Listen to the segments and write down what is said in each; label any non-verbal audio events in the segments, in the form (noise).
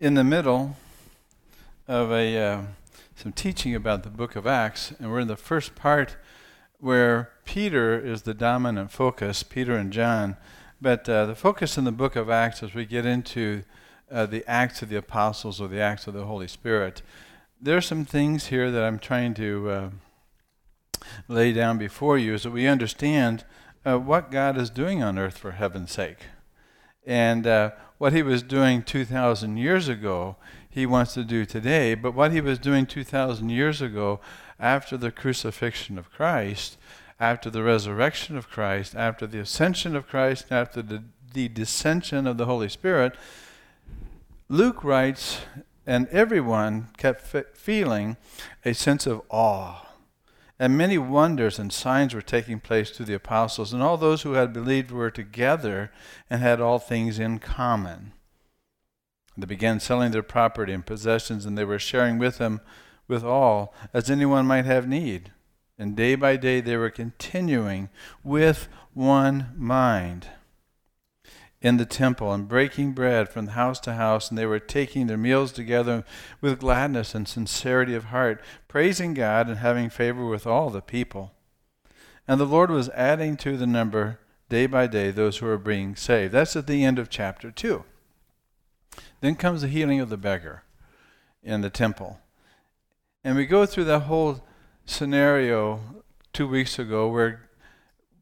in the middle of a uh, some teaching about the book of Acts, and we're in the first part where Peter is the dominant focus, Peter and John. But uh, the focus in the book of Acts, as we get into uh, the Acts of the Apostles or the Acts of the Holy Spirit, there are some things here that I'm trying to uh, lay down before you so that we understand uh, what God is doing on earth for heaven's sake. And uh, what he was doing 2,000 years ago, he wants to do today. But what he was doing 2,000 years ago, after the crucifixion of Christ, after the resurrection of Christ, after the ascension of Christ, after the, the descension of the Holy Spirit, Luke writes, and everyone kept feeling a sense of awe and many wonders and signs were taking place to the apostles, and all those who had believed were together and had all things in common. They began selling their property and possessions, and they were sharing with them with all, as anyone might have need. And day by day they were continuing with one mind in the temple and breaking bread from house to house, and they were taking their meals together with gladness and sincerity of heart, praising God and having favor with all the people. And the Lord was adding to the number day by day those who were being saved. That's at the end of chapter 2. Then comes the healing of the beggar in the temple. And we go through that whole scenario two weeks ago where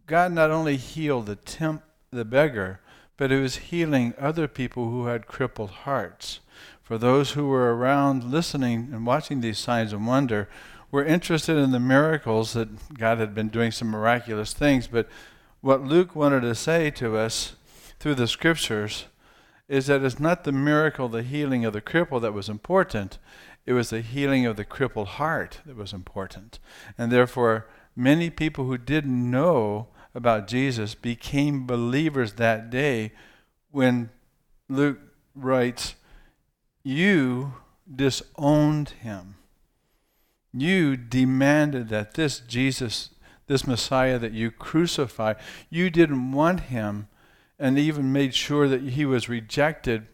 God not only healed the, temp- the beggar, but it was healing other people who had crippled hearts. For those who were around listening and watching these signs and wonder were interested in the miracles that God had been doing some miraculous things. But what Luke wanted to say to us through the scriptures is that it's not the miracle, the healing of the cripple that was important. It was the healing of the crippled heart that was important. And therefore, many people who didn't know about Jesus became believers that day when Luke writes, You disowned him. You demanded that this Jesus, this Messiah that you crucified, you didn't want him and even made sure that he was rejected.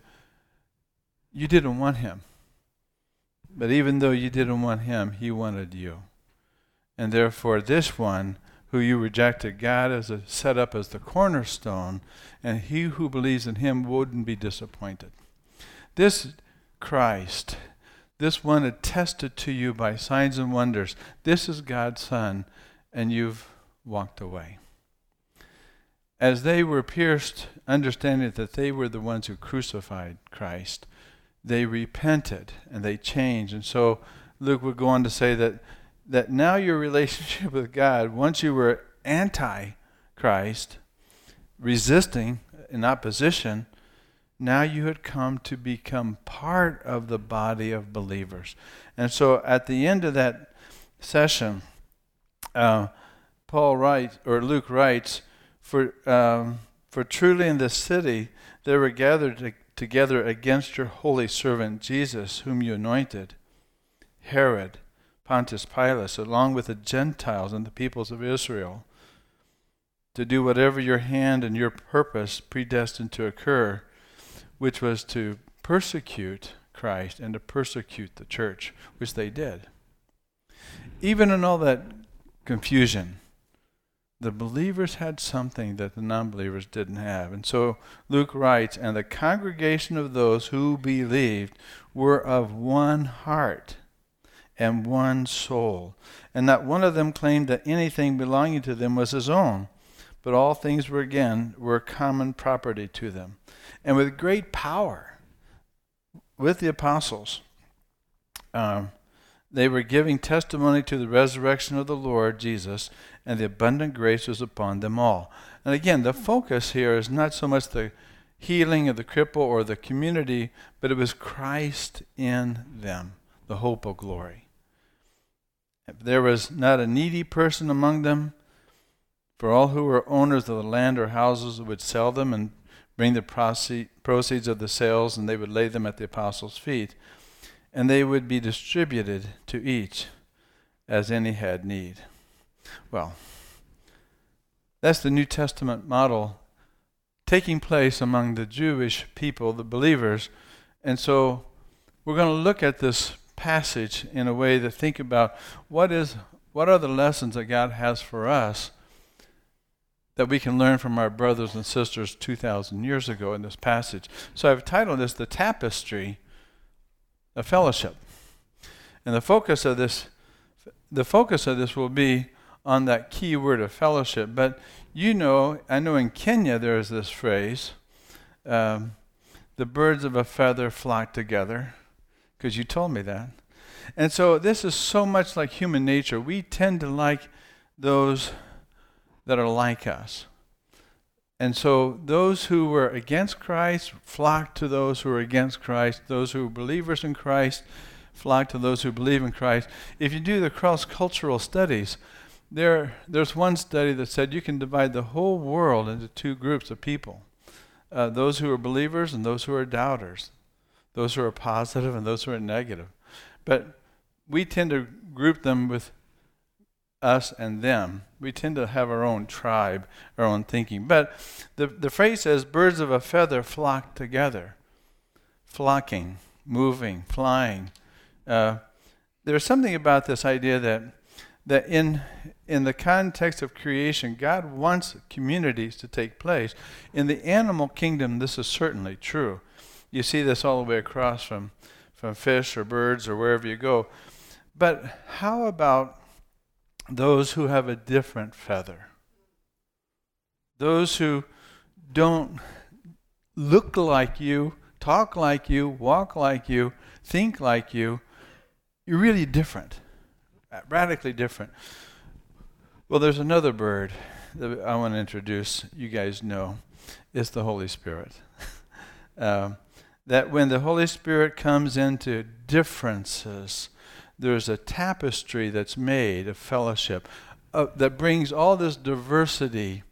You didn't want him. But even though you didn't want him, he wanted you. And therefore, this one who you rejected, God as a, set up as the cornerstone, and he who believes in him wouldn't be disappointed. This Christ, this one attested to you by signs and wonders, this is God's Son, and you've walked away. As they were pierced, understanding that they were the ones who crucified Christ, they repented and they changed. And so Luke would go on to say that that now your relationship with God, once you were anti Christ, resisting in opposition, now you had come to become part of the body of believers. And so at the end of that session, uh, Paul writes, or Luke writes, for, um, for truly in this city they were gathered to, together against your holy servant Jesus, whom you anointed, Herod Pontius Pilate, along with the Gentiles and the peoples of Israel, to do whatever your hand and your purpose predestined to occur, which was to persecute Christ and to persecute the church, which they did. Even in all that confusion, the believers had something that the non believers didn't have. And so Luke writes, And the congregation of those who believed were of one heart and one soul. And not one of them claimed that anything belonging to them was his own, but all things were again were common property to them. And with great power, with the apostles, um, they were giving testimony to the resurrection of the Lord Jesus, and the abundant grace was upon them all. And again, the focus here is not so much the healing of the cripple or the community, but it was Christ in them, the hope of glory. If there was not a needy person among them, for all who were owners of the land or houses would sell them and bring the proceeds of the sales, and they would lay them at the apostles' feet, and they would be distributed to each as any had need. Well, that's the New Testament model taking place among the Jewish people, the believers. And so we're going to look at this passage in a way to think about what is what are the lessons that God has for us that we can learn from our brothers and sisters 2,000 years ago in this passage. So I've titled this The Tapestry of Fellowship. And the focus of this the focus of this will be on that key word of fellowship. But you know, I know in Kenya there is this phrase um, the birds of a feather flock together, because you told me that. And so this is so much like human nature. We tend to like those that are like us. And so those who were against Christ flock to those who are against Christ. Those who are believers in Christ flock to those who believe in Christ. If you do the cross cultural studies, there, there's one study that said you can divide the whole world into two groups of people uh, those who are believers and those who are doubters, those who are positive and those who are negative. But we tend to group them with us and them. We tend to have our own tribe, our own thinking. But the, the phrase says, birds of a feather flock together. Flocking, moving, flying. Uh, there's something about this idea that, that in, in the context of creation, God wants communities to take place. In the animal kingdom, this is certainly true. You see this all the way across from, from fish or birds or wherever you go. But how about those who have a different feather? Those who don't look like you, talk like you, walk like you, think like you. You're really different, radically different. Well, there's another bird that I want to introduce. You guys know, it's the Holy Spirit. (laughs) um, that when the Holy Spirit comes into differences, there's a tapestry that's made of fellowship uh, that brings all this diversity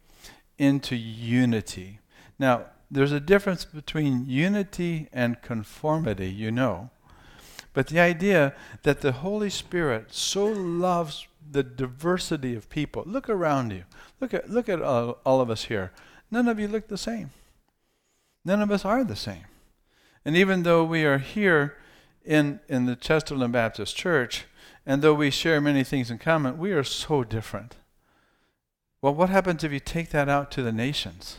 into unity. Now, there's a difference between unity and conformity, you know. But the idea that the Holy Spirit so loves the diversity of people. Look around you. Look at look at all, all of us here. None of you look the same. None of us are the same. And even though we are here in, in the Chesterland Baptist Church, and though we share many things in common, we are so different. Well, what happens if you take that out to the nations?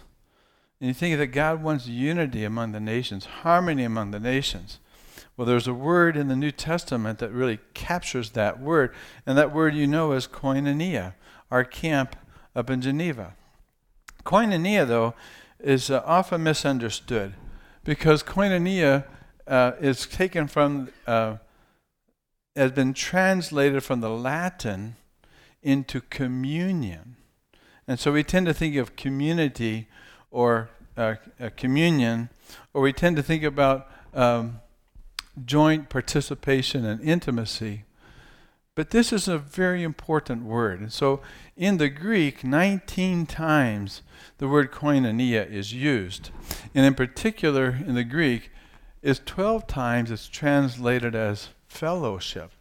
And you think that God wants unity among the nations, harmony among the nations. Well, there's a word in the New Testament that really captures that word, and that word you know is koinonia, our camp up in Geneva. Koinonia, though, is uh, often misunderstood because koinonia uh, is taken from, uh, has been translated from the Latin into communion. And so we tend to think of community or uh, communion, or we tend to think about um, joint participation and intimacy. But this is a very important word. And so in the Greek, 19 times the word koinonia is used. And in particular, in the Greek, is 12 times it's translated as fellowship.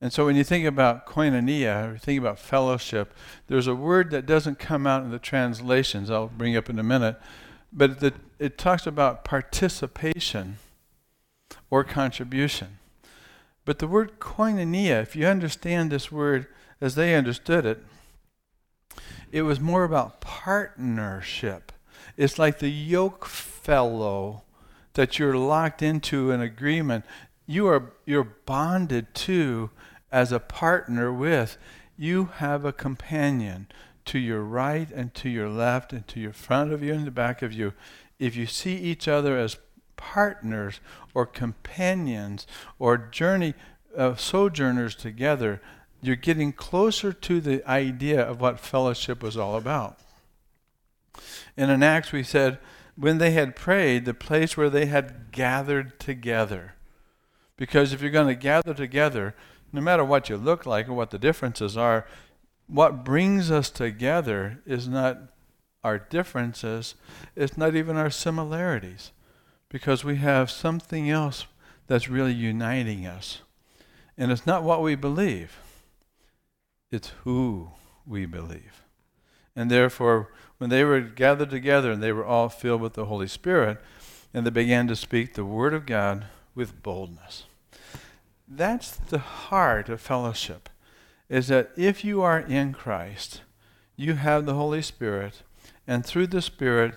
And so when you think about koinonia, or think about fellowship, there's a word that doesn't come out in the translations, I'll bring up in a minute, but the, it talks about participation or contribution. But the word koinonia, if you understand this word as they understood it, it was more about partnership. It's like the yoke fellow that you're locked into an agreement. You are you're bonded to as a partner with. You have a companion to your right and to your left and to your front of you and the back of you. If you see each other as partners or companions or journey uh, sojourners together, you're getting closer to the idea of what fellowship was all about. And in Acts, we said, when they had prayed, the place where they had gathered together. Because if you're going to gather together, no matter what you look like or what the differences are, what brings us together is not our differences, it's not even our similarities because we have something else that's really uniting us. And it's not what we believe, it's who we believe. And therefore, when they were gathered together and they were all filled with the Holy Spirit, and they began to speak the Word of God with boldness. That's the heart of fellowship, is that if you are in Christ, you have the Holy Spirit, and through the Spirit,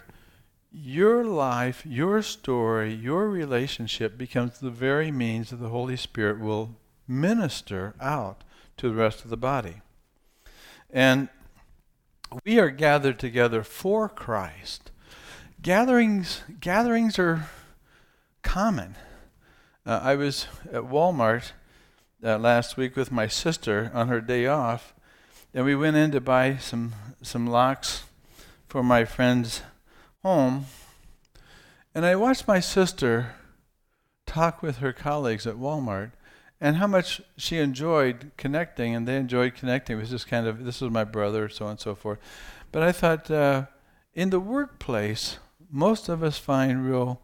your life, your story, your relationship becomes the very means that the Holy Spirit will minister out to the rest of the body. And we are gathered together for Christ. Gatherings, gatherings are common. Uh, I was at Walmart uh, last week with my sister on her day off, and we went in to buy some some locks for my friend's home. And I watched my sister talk with her colleagues at Walmart and how much she enjoyed connecting, and they enjoyed connecting. It was just kind of, this was my brother, so on and so forth. But I thought, uh, in the workplace, most of us find real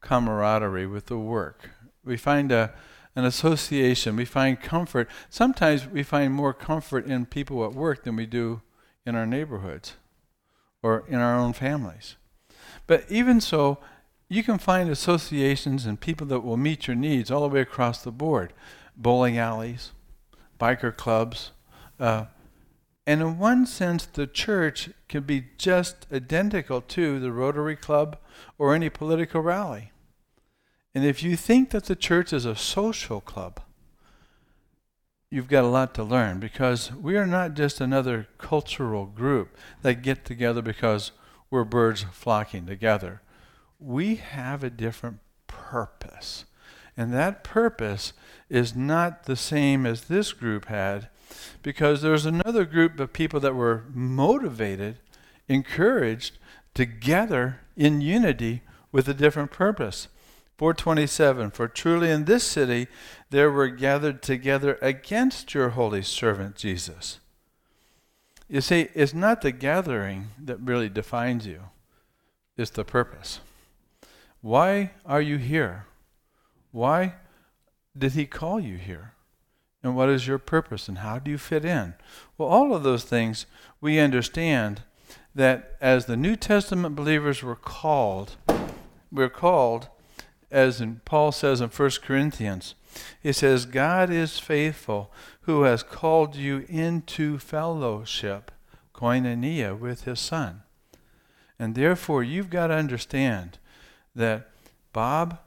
camaraderie with the work. We find a, an association. We find comfort. Sometimes we find more comfort in people at work than we do in our neighborhoods or in our own families. But even so, you can find associations and people that will meet your needs all the way across the board bowling alleys, biker clubs. Uh, and in one sense, the church can be just identical to the Rotary Club or any political rally. And if you think that the church is a social club, you've got a lot to learn because we are not just another cultural group that get together because we're birds flocking together. We have a different purpose. And that purpose is not the same as this group had because there's another group of people that were motivated, encouraged together in unity with a different purpose. 427 For truly in this city there were gathered together against your holy servant Jesus. You see, it's not the gathering that really defines you, it's the purpose. Why are you here? Why did he call you here? And what is your purpose and how do you fit in? Well, all of those things we understand that as the New Testament believers were called, we're called as in Paul says in 1 Corinthians, he says, God is faithful who has called you into fellowship, koinonia, with his Son. And therefore, you've got to understand that, Bob,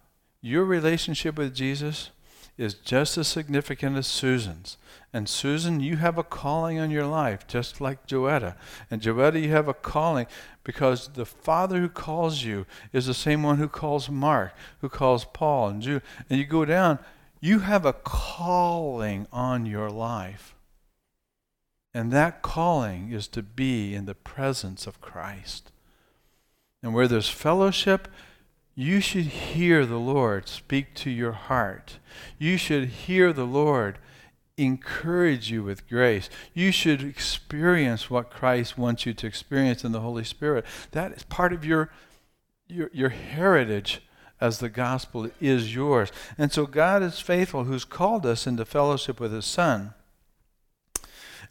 your relationship with Jesus is just as significant as Susan's. And Susan, you have a calling on your life, just like Joetta. And Joetta, you have a calling because the Father who calls you is the same one who calls Mark, who calls Paul and Jude. And you go down, you have a calling on your life. And that calling is to be in the presence of Christ. And where there's fellowship, you should hear the Lord speak to your heart. You should hear the Lord encourage you with grace. You should experience what Christ wants you to experience in the Holy Spirit. That is part of your, your, your heritage as the gospel is yours. And so God is faithful who's called us into fellowship with his Son.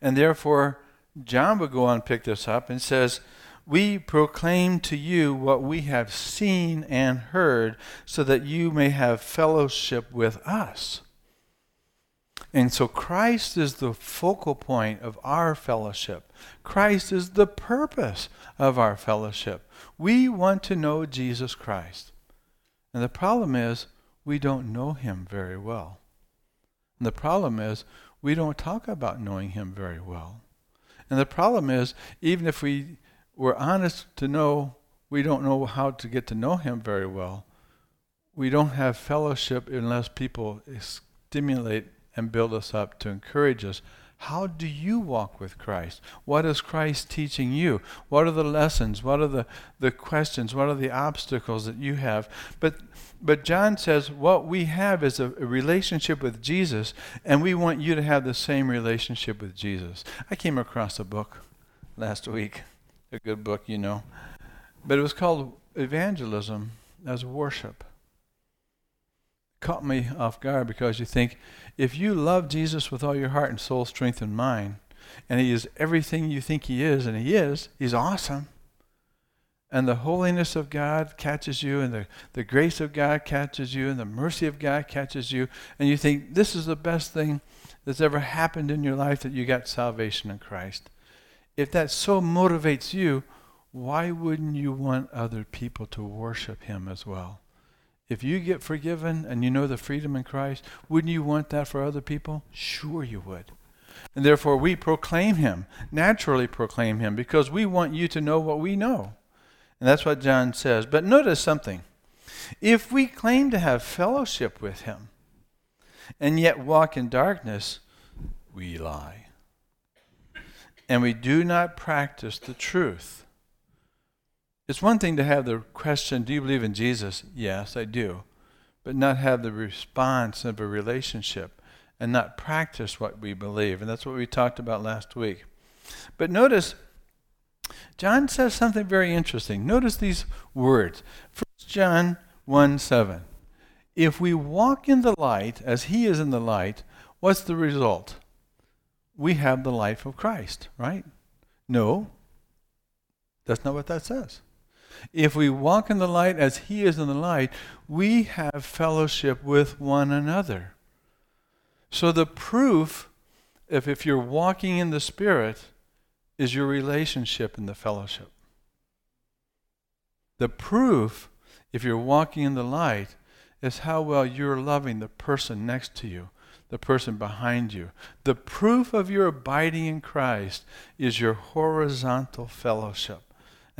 And therefore, John would go on and pick this up and says, we proclaim to you what we have seen and heard, so that you may have fellowship with us. And so Christ is the focal point of our fellowship. Christ is the purpose of our fellowship. We want to know Jesus Christ. And the problem is, we don't know him very well. And the problem is, we don't talk about knowing him very well. And the problem is, even if we were honest to know we don't know how to get to know him very well, we don't have fellowship unless people stimulate and build us up to encourage us. How do you walk with Christ? What is Christ teaching you? What are the lessons? What are the, the questions? What are the obstacles that you have? But but John says what we have is a, a relationship with Jesus, and we want you to have the same relationship with Jesus. I came across a book last week, a good book, you know, but it was called Evangelism as Worship caught me off guard because you think if you love Jesus with all your heart and soul, strength, and mind, and he is everything you think he is, and he is, he's awesome, and the holiness of God catches you, and the, the grace of God catches you, and the mercy of God catches you, and you think this is the best thing that's ever happened in your life that you got salvation in Christ. If that so motivates you, why wouldn't you want other people to worship Him as well? If you get forgiven and you know the freedom in Christ, wouldn't you want that for other people? Sure, you would. And therefore, we proclaim Him, naturally proclaim Him, because we want you to know what we know. And that's what John says. But notice something. If we claim to have fellowship with him and yet walk in darkness, we lie. And we do not practice the truth. It's one thing to have the question, Do you believe in Jesus? Yes, I do. But not have the response of a relationship and not practice what we believe. And that's what we talked about last week. But notice John says something very interesting. Notice these words 1 John 1 7. If we walk in the light as he is in the light, what's the result? We have the life of Christ, right? No, that's not what that says. If we walk in the light as he is in the light, we have fellowship with one another. So the proof, if, if you're walking in the Spirit, is your relationship in the fellowship. The proof, if you're walking in the light, is how well you're loving the person next to you, the person behind you. The proof of your abiding in Christ is your horizontal fellowship.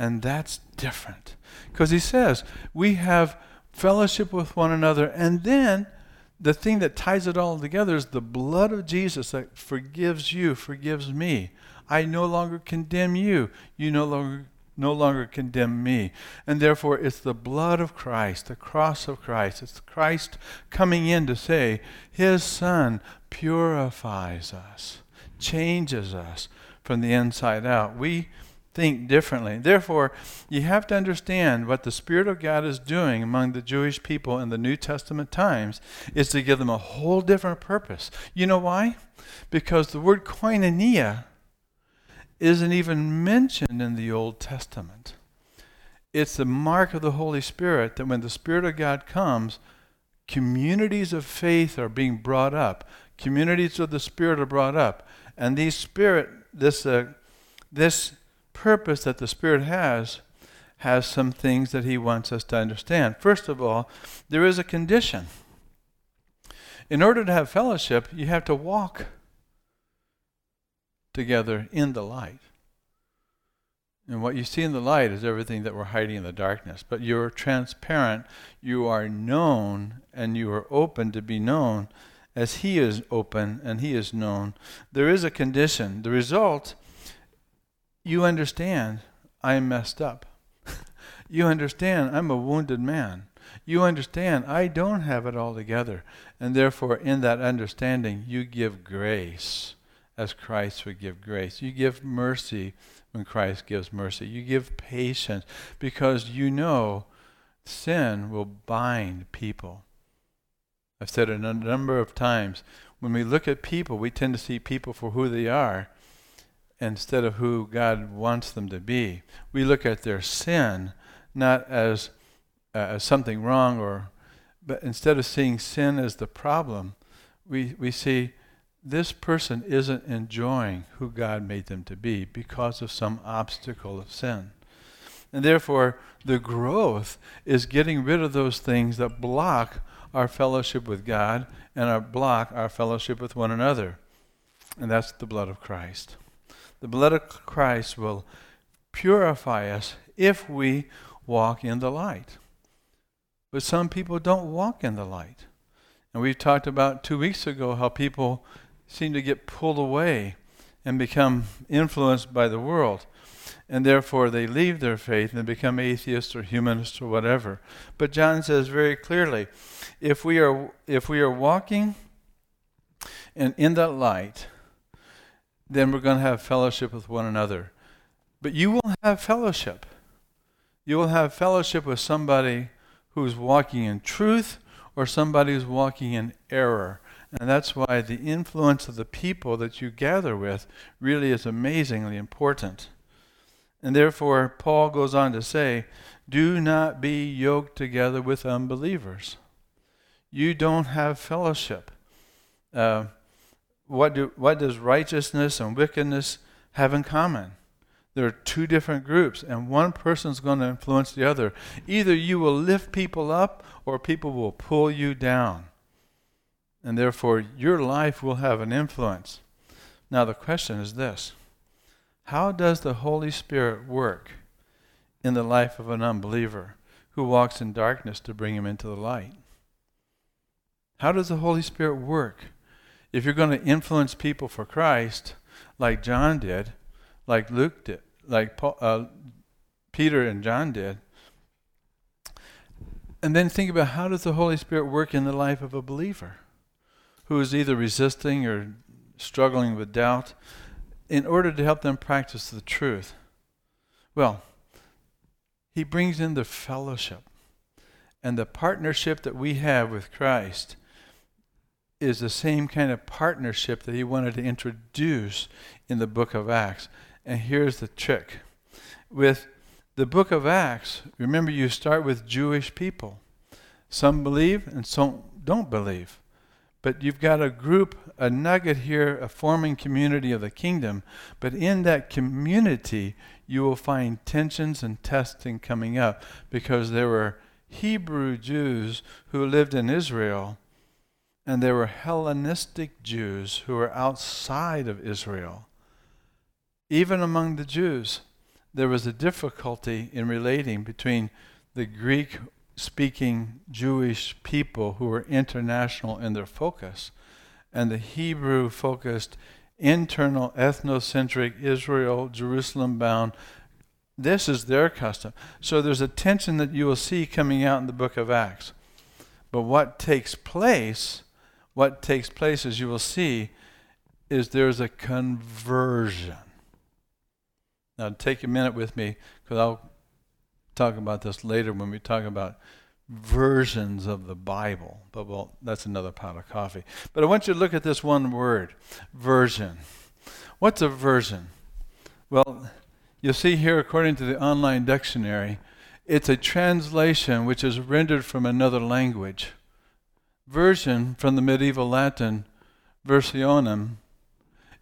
And that's different. Because he says, we have fellowship with one another. And then the thing that ties it all together is the blood of Jesus that forgives you, forgives me. I no longer condemn you. You no longer no longer condemn me. And therefore, it's the blood of Christ, the cross of Christ. It's Christ coming in to say, His Son purifies us, changes us from the inside out. We think differently. Therefore, you have to understand what the Spirit of God is doing among the Jewish people in the New Testament times is to give them a whole different purpose. You know why? Because the word koinonia isn't even mentioned in the Old Testament. It's the mark of the Holy Spirit that when the Spirit of God comes, communities of faith are being brought up. Communities of the Spirit are brought up. And these Spirit, this, uh, this purpose that the Spirit has, has some things that He wants us to understand. First of all, there is a condition. In order to have fellowship, you have to walk together in the light. And what you see in the light is everything that we're hiding in the darkness. But you're transparent, you are known, and you are open to be known as He is open and He is known. There is a condition. The result, you understand, I'm messed up. (laughs) you understand, I'm a wounded man. You understand, I don't have it all together. And therefore, in that understanding, you give grace as Christ would give grace. You give mercy when Christ gives mercy. You give patience because you know sin will bind people. I've said it a number of times. When we look at people, we tend to see people for who they are instead of who God wants them to be. We look at their sin not as, uh, as something wrong or but instead of seeing sin as the problem, we, we see this person isn't enjoying who God made them to be because of some obstacle of sin. And therefore, the growth is getting rid of those things that block our fellowship with God and our block our fellowship with one another. And that's the blood of Christ. The blood of Christ will purify us if we walk in the light. But some people don't walk in the light. And we talked about two weeks ago how people seem to get pulled away and become influenced by the world. And therefore, they leave their faith and become atheists or humanists or whatever. But John says very clearly if we are, if we are walking and in that light, then we're going to have fellowship with one another. But you will have fellowship. You will have fellowship with somebody who's walking in truth or somebody who's walking in error. And that's why the influence of the people that you gather with really is amazingly important. And therefore, Paul goes on to say, do not be yoked together with unbelievers. You don't have fellowship. Uh, what, do, what does righteousness and wickedness have in common? There are two different groups, and one person's going to influence the other. Either you will lift people up, or people will pull you down. And therefore, your life will have an influence. Now, the question is this How does the Holy Spirit work in the life of an unbeliever who walks in darkness to bring him into the light? How does the Holy Spirit work? If you're going to influence people for Christ, like John did, like Luke did, like Paul, uh, Peter and John did. And then think about how does the Holy Spirit work in the life of a believer who is either resisting or struggling with doubt in order to help them practice the truth? Well, he brings in the fellowship and the partnership that we have with Christ is the same kind of partnership that he wanted to introduce in the book of Acts. And here's the trick with the book of Acts, remember you start with Jewish people. Some believe and some don't believe. But you've got a group, a nugget here, a forming community of the kingdom. But in that community, you will find tensions and testing coming up because there were Hebrew Jews who lived in Israel, and there were Hellenistic Jews who were outside of Israel even among the Jews, there was a difficulty in relating between the Greek speaking Jewish people who were international in their focus and the Hebrew focused internal ethnocentric Israel, Jerusalem bound. This is their custom. So there's a tension that you will see coming out in the book of Acts. But what takes place, what takes place as you will see, is there's a conversion. Now, take a minute with me because I'll talk about this later when we talk about versions of the Bible. But well, that's another pot of coffee. But I want you to look at this one word version. What's a version? Well, you'll see here, according to the online dictionary, it's a translation which is rendered from another language. Version from the medieval Latin versionem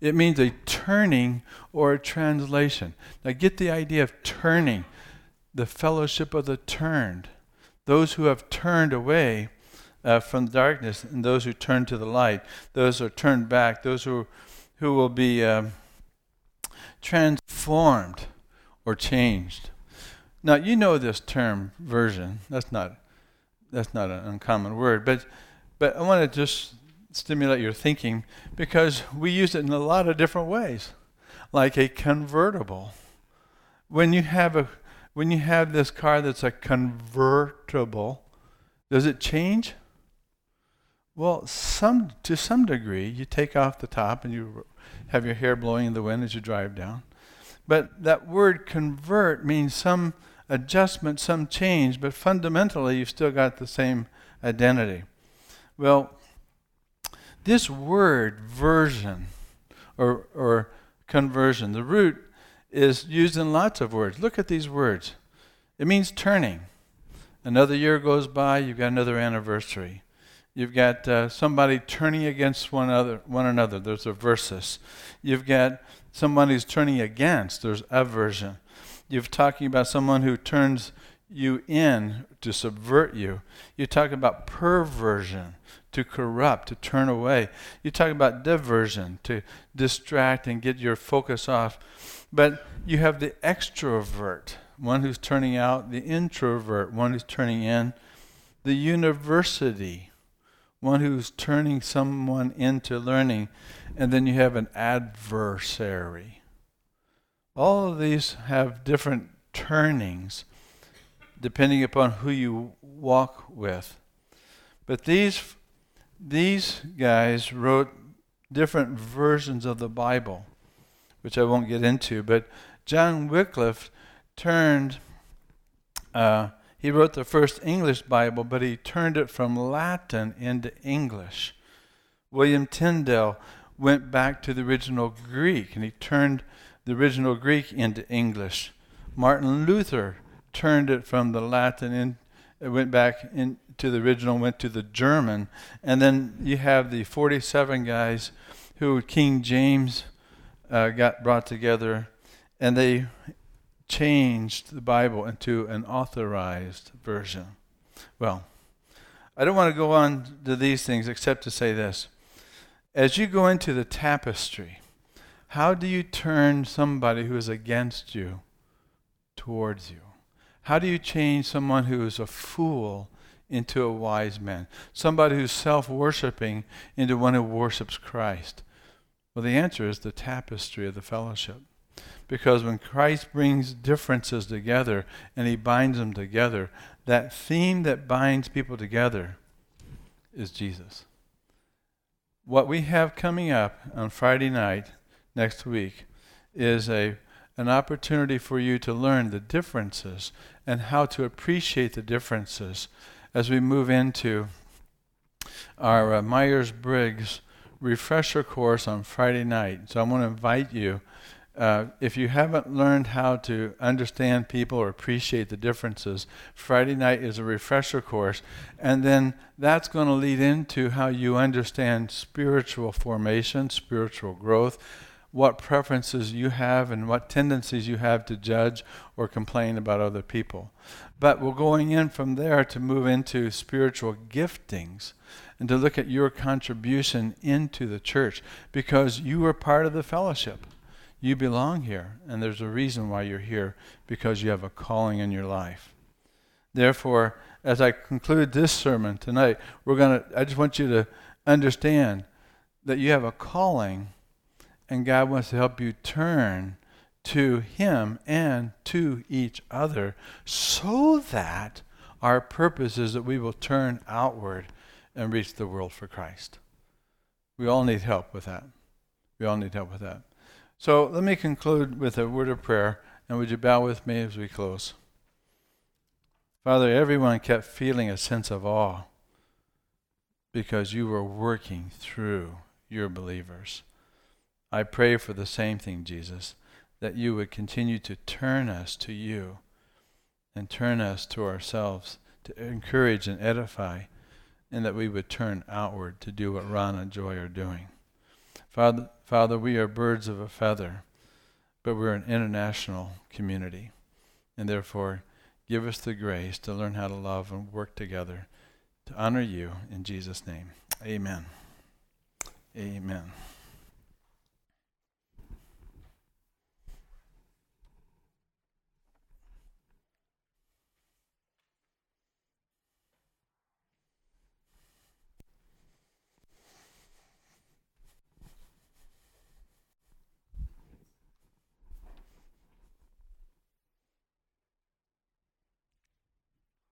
it means a turning or a translation. Now get the idea of turning, the fellowship of the turned. Those who have turned away uh, from darkness and those who turn to the light, those who are turned back, those who, who will be um, transformed or changed. Now you know this term version. That's not that's not an uncommon word, but but I want to just stimulate your thinking because we use it in a lot of different ways, like a convertible. When you have a when you have this car that's a convertible, does it change? Well, some to some degree, you take off the top and you have your hair blowing in the wind as you drive down. But that word convert means some adjustment, some change, but fundamentally you've still got the same identity. Well, this word, version, or, or conversion, the root is used in lots of words. Look at these words. It means turning. Another year goes by, you've got another anniversary. You've got uh, somebody turning against one, other, one another. There's a versus. You've got somebody who's turning against. There's aversion. You're talking about someone who turns you in to subvert you. You talk about perversion to corrupt, to turn away. You talk about diversion, to distract and get your focus off. But you have the extrovert, one who's turning out, the introvert, one who's turning in, the university, one who's turning someone into learning, and then you have an adversary. All of these have different turnings depending upon who you walk with. But these these guys wrote different versions of the Bible, which I won't get into, but John Wycliffe turned, uh, he wrote the first English Bible, but he turned it from Latin into English. William Tyndale went back to the original Greek and he turned the original Greek into English. Martin Luther turned it from the Latin in, it went back into the original, went to the German, and then you have the 47 guys who King James uh, got brought together, and they changed the Bible into an authorized version. Well, I don't want to go on to these things except to say this. As you go into the tapestry, how do you turn somebody who is against you towards you? How do you change someone who is a fool into a wise man? Somebody who's self worshiping into one who worships Christ? Well, the answer is the tapestry of the fellowship. Because when Christ brings differences together and he binds them together, that theme that binds people together is Jesus. What we have coming up on Friday night next week is a an opportunity for you to learn the differences and how to appreciate the differences as we move into our uh, Myers Briggs refresher course on Friday night. So I want to invite you. Uh, if you haven't learned how to understand people or appreciate the differences, Friday night is a refresher course. And then that's going to lead into how you understand spiritual formation, spiritual growth, what preferences you have and what tendencies you have to judge or complain about other people. But we're going in from there to move into spiritual giftings and to look at your contribution into the church because you are part of the fellowship. You belong here, and there's a reason why you're here because you have a calling in your life. Therefore, as I conclude this sermon tonight, we're going to I just want you to understand that you have a calling and God wants to help you turn to Him and to each other so that our purpose is that we will turn outward and reach the world for Christ. We all need help with that. We all need help with that. So let me conclude with a word of prayer, and would you bow with me as we close? Father, everyone kept feeling a sense of awe because you were working through your believers. I pray for the same thing, Jesus, that you would continue to turn us to you and turn us to ourselves to encourage and edify, and that we would turn outward to do what Ron and Joy are doing. Father, Father, we are birds of a feather, but we're an international community, and therefore give us the grace to learn how to love and work together to honor you in Jesus' name. Amen. Amen.